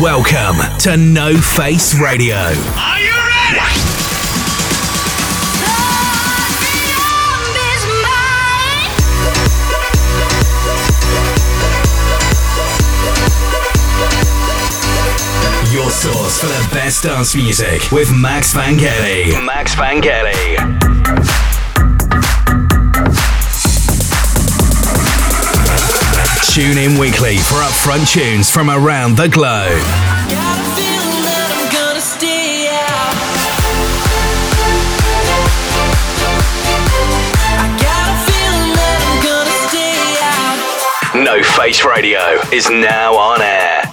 Welcome to No Face Radio. Are you ready? Your source for the best dance music with Max Vangeli. Max Vangeli. Tune in weekly for upfront tunes from around the globe. No Face Radio is now on air.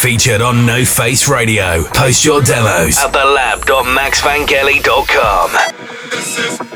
Featured on No Face Radio. Post your demos at thelab.maxvangeli.com.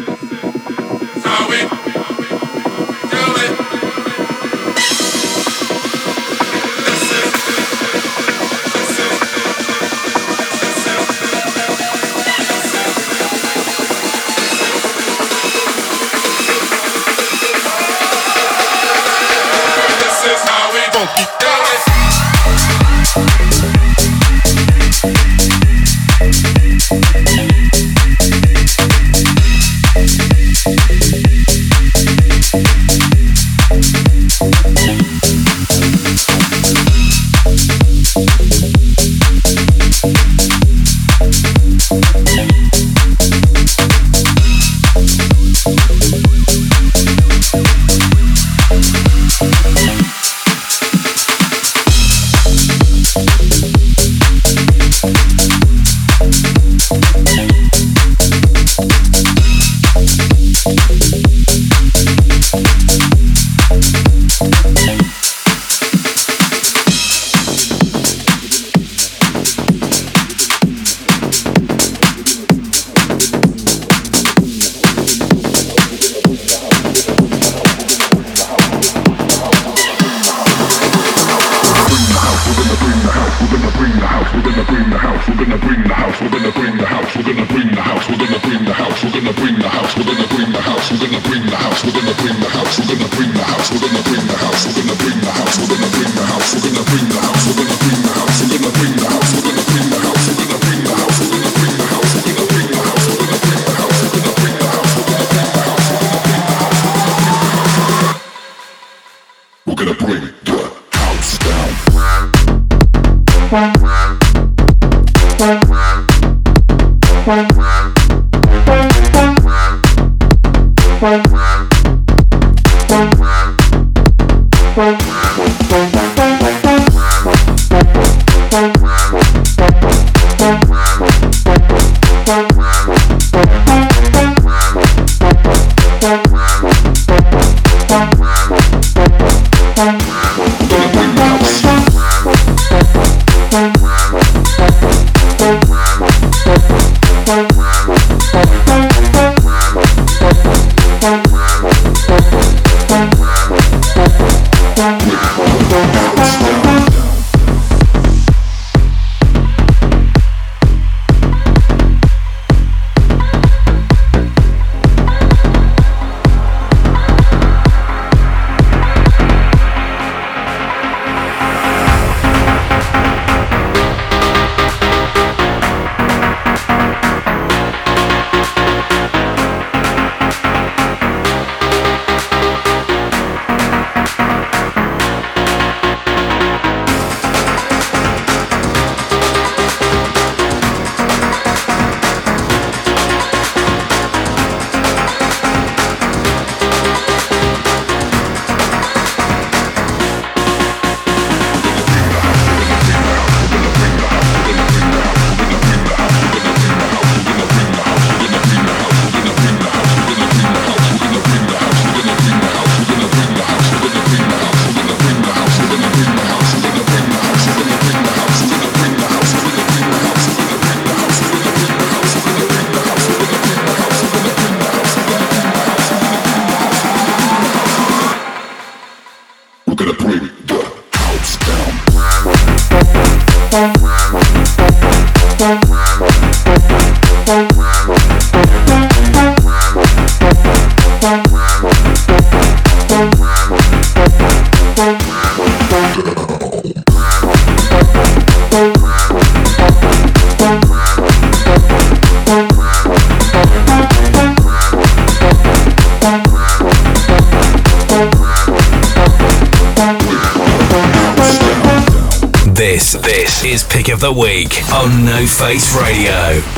We're Week on No Face Radio.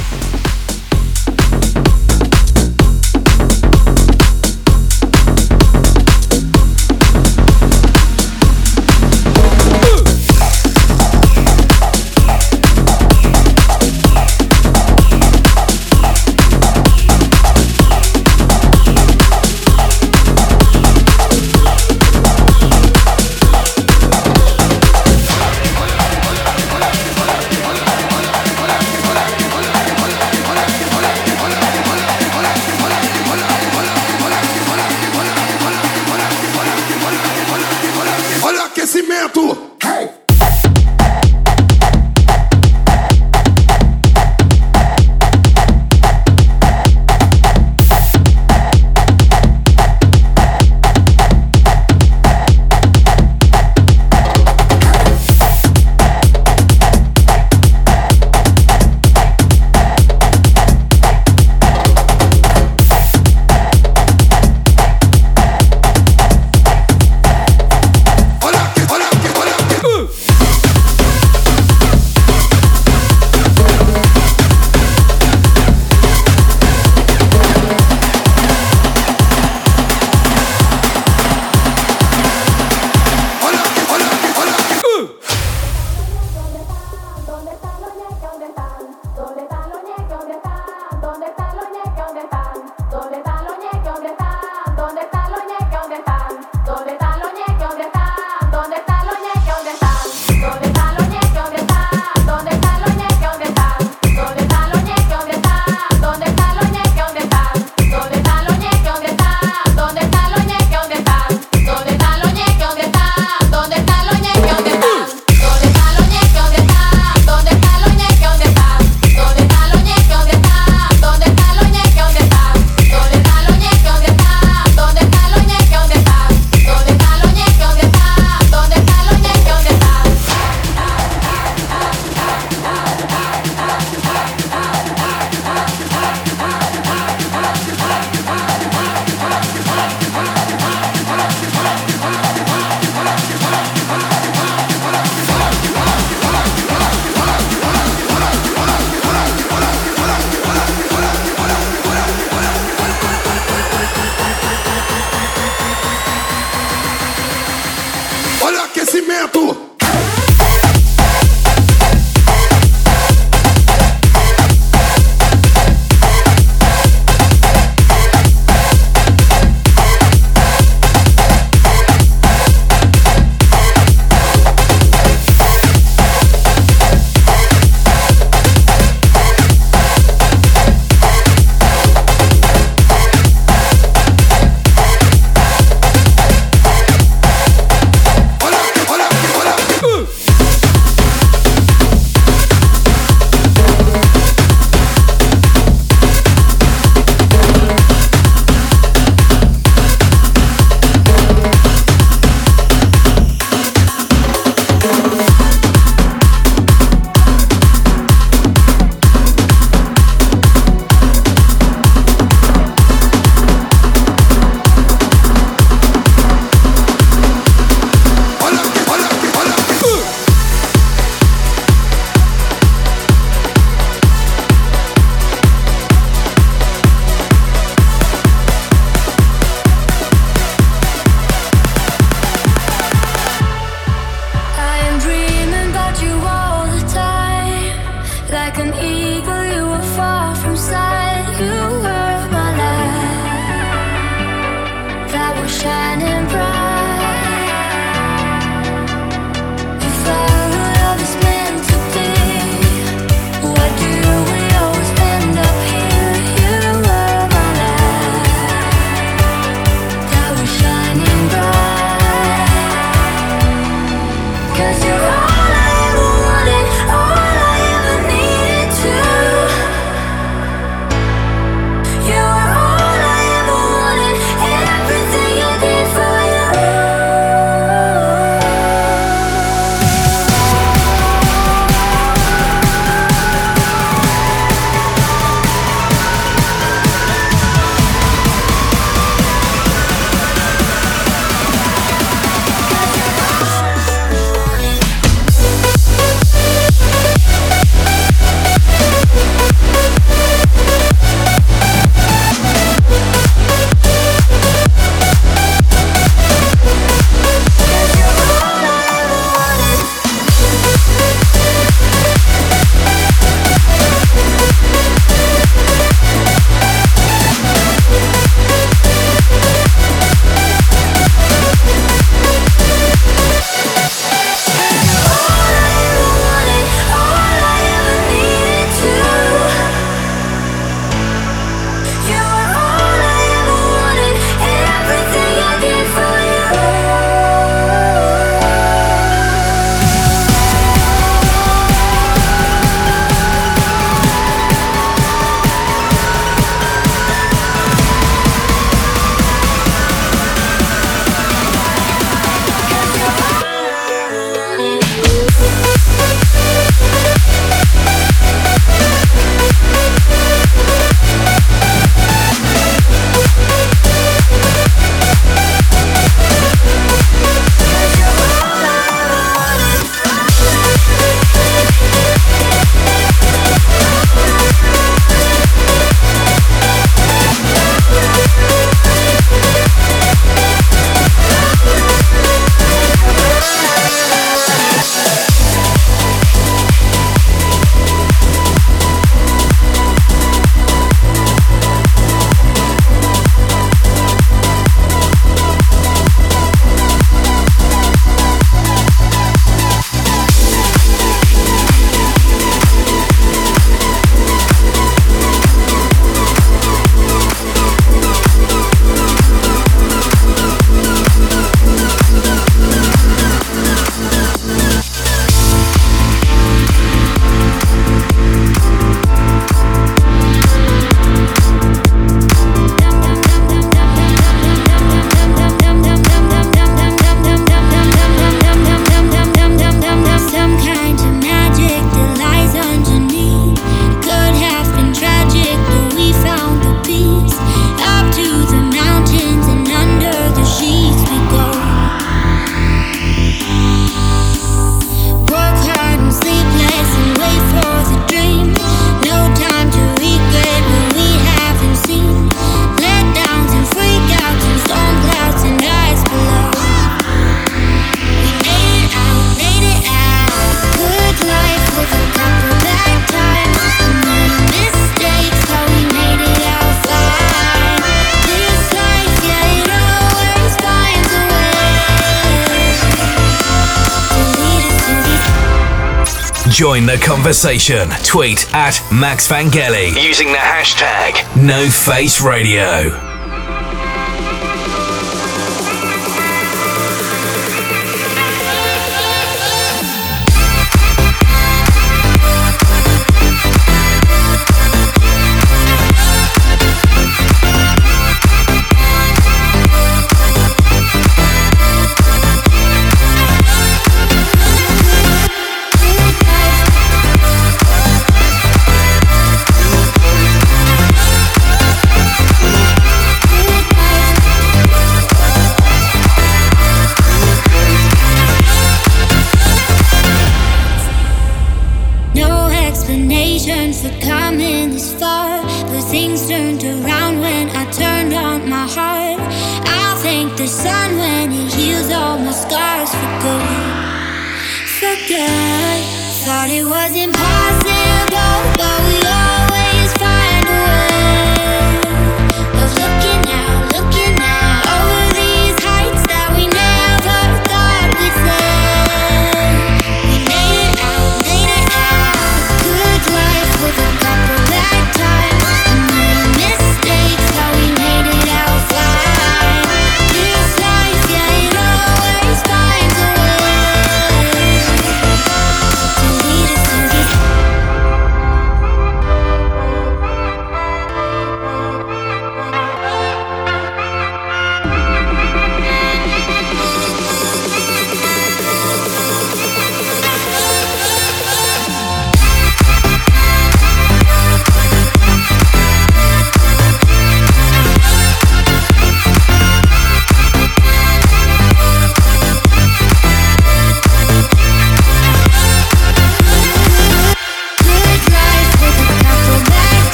Join the conversation. Tweet at Max Vangeli using the hashtag NoFaceRadio.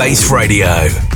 Face Radio.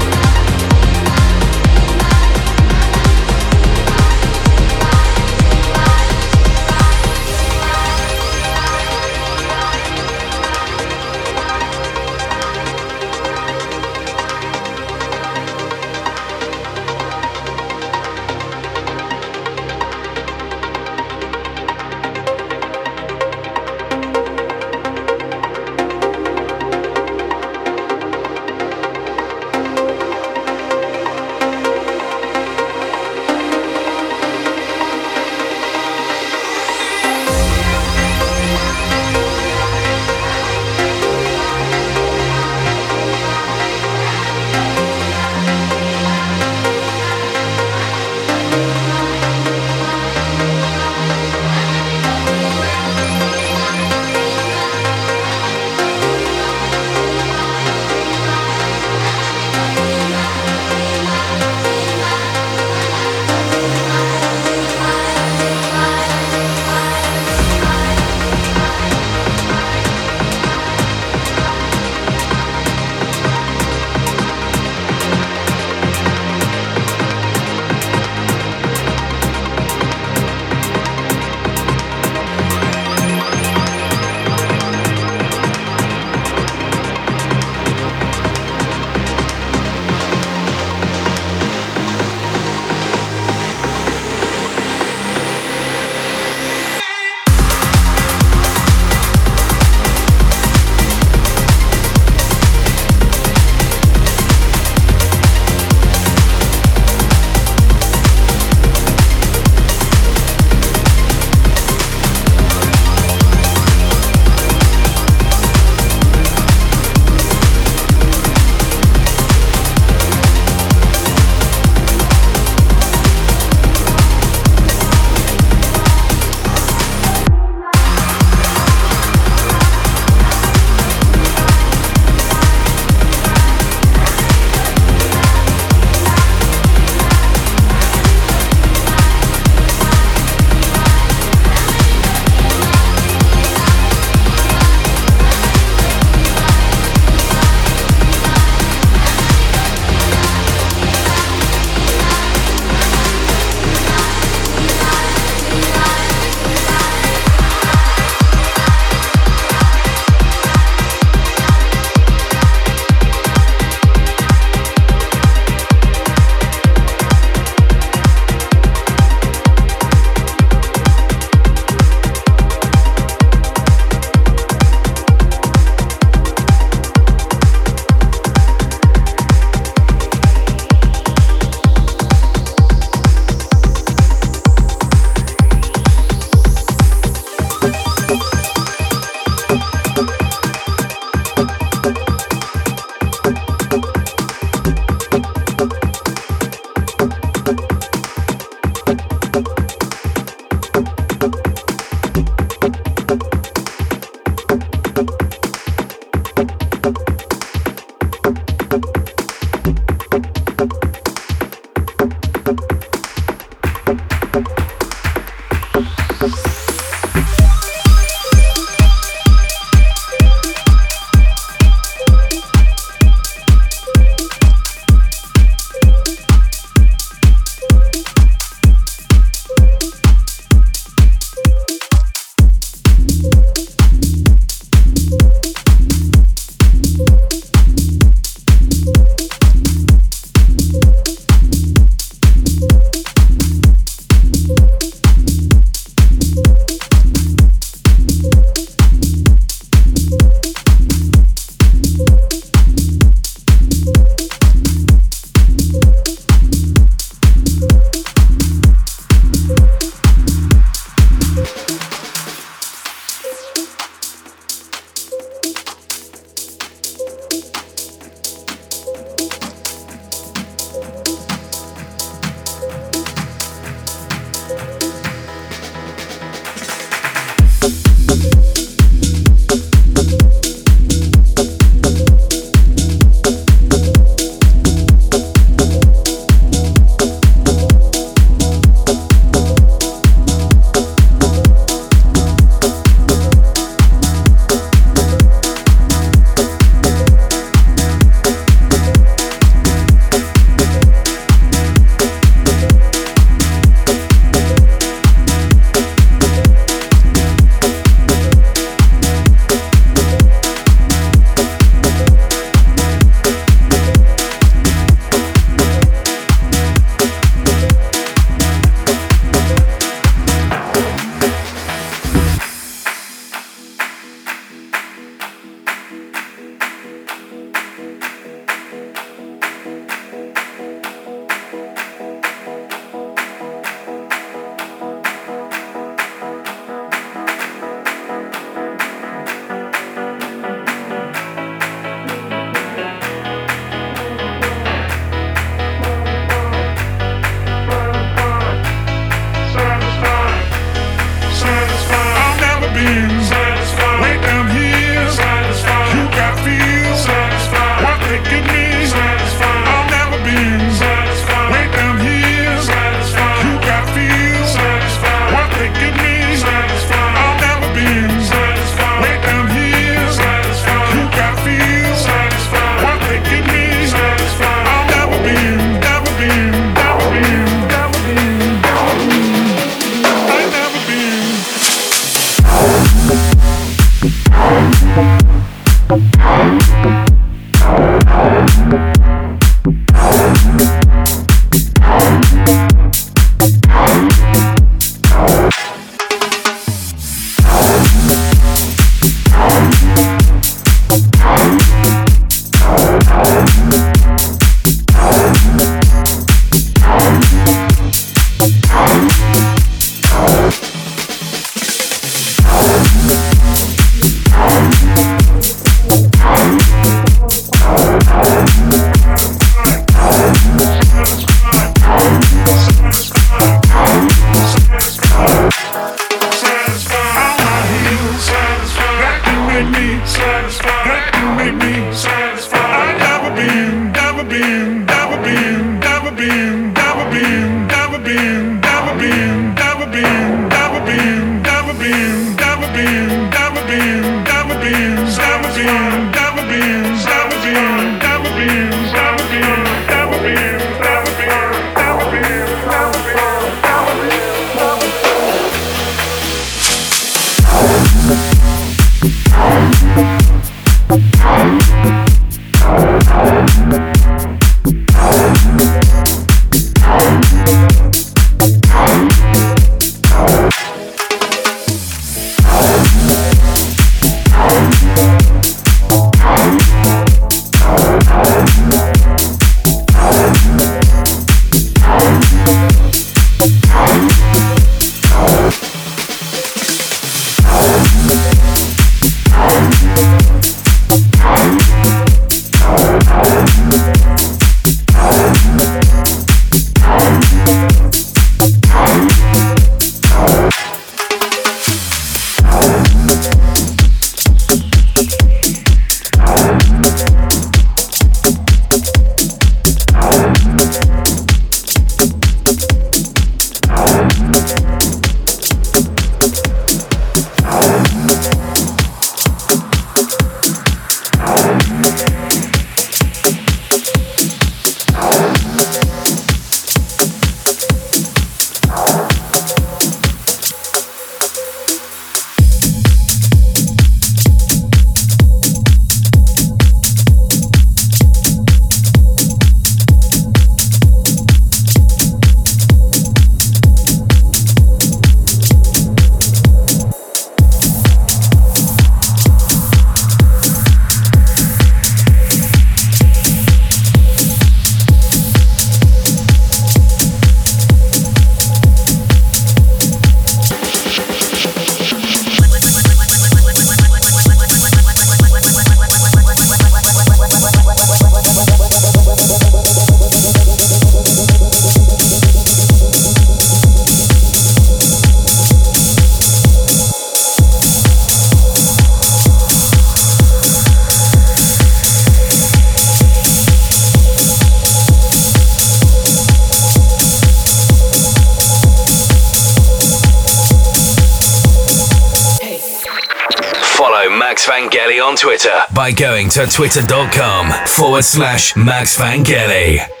To twitter.com forward slash Max Vangeli.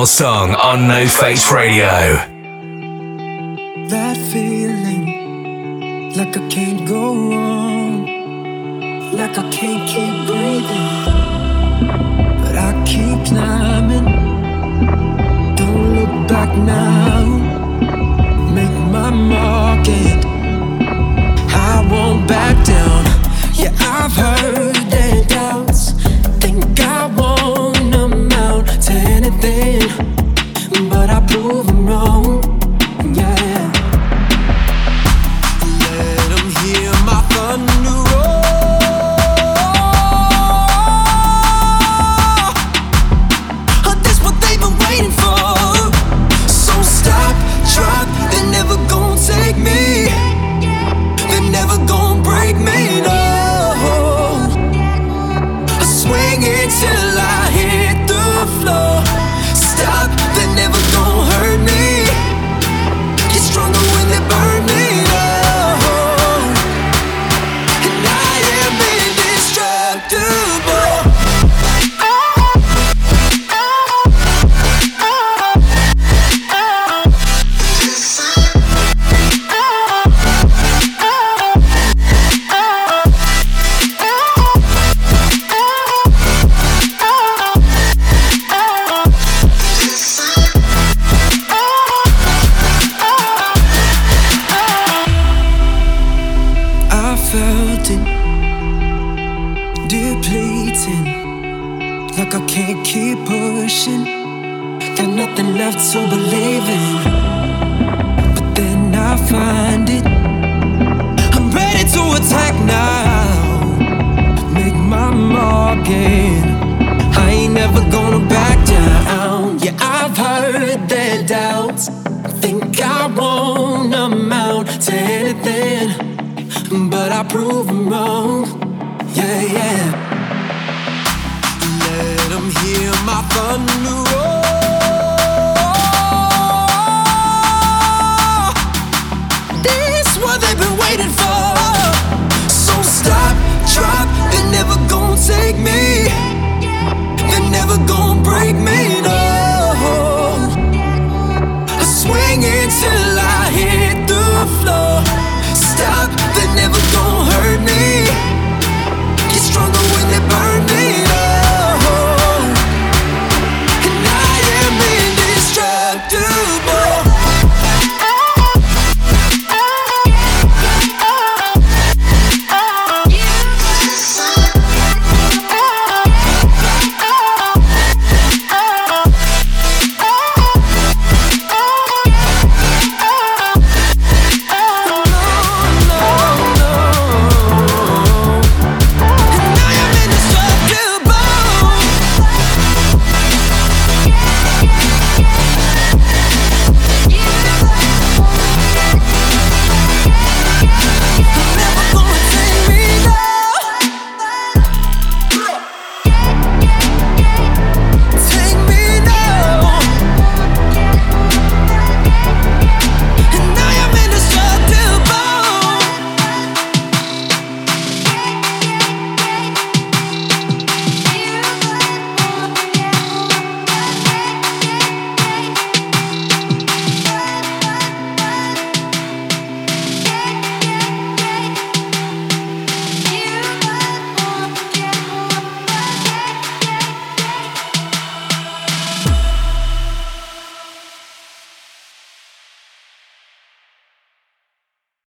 more song on No Face Radio. That feeling, like I can't go on, like I can't keep breathing, but I keep climbing. Don't look back now, make my. I won't back down. Yeah, I've heard. a new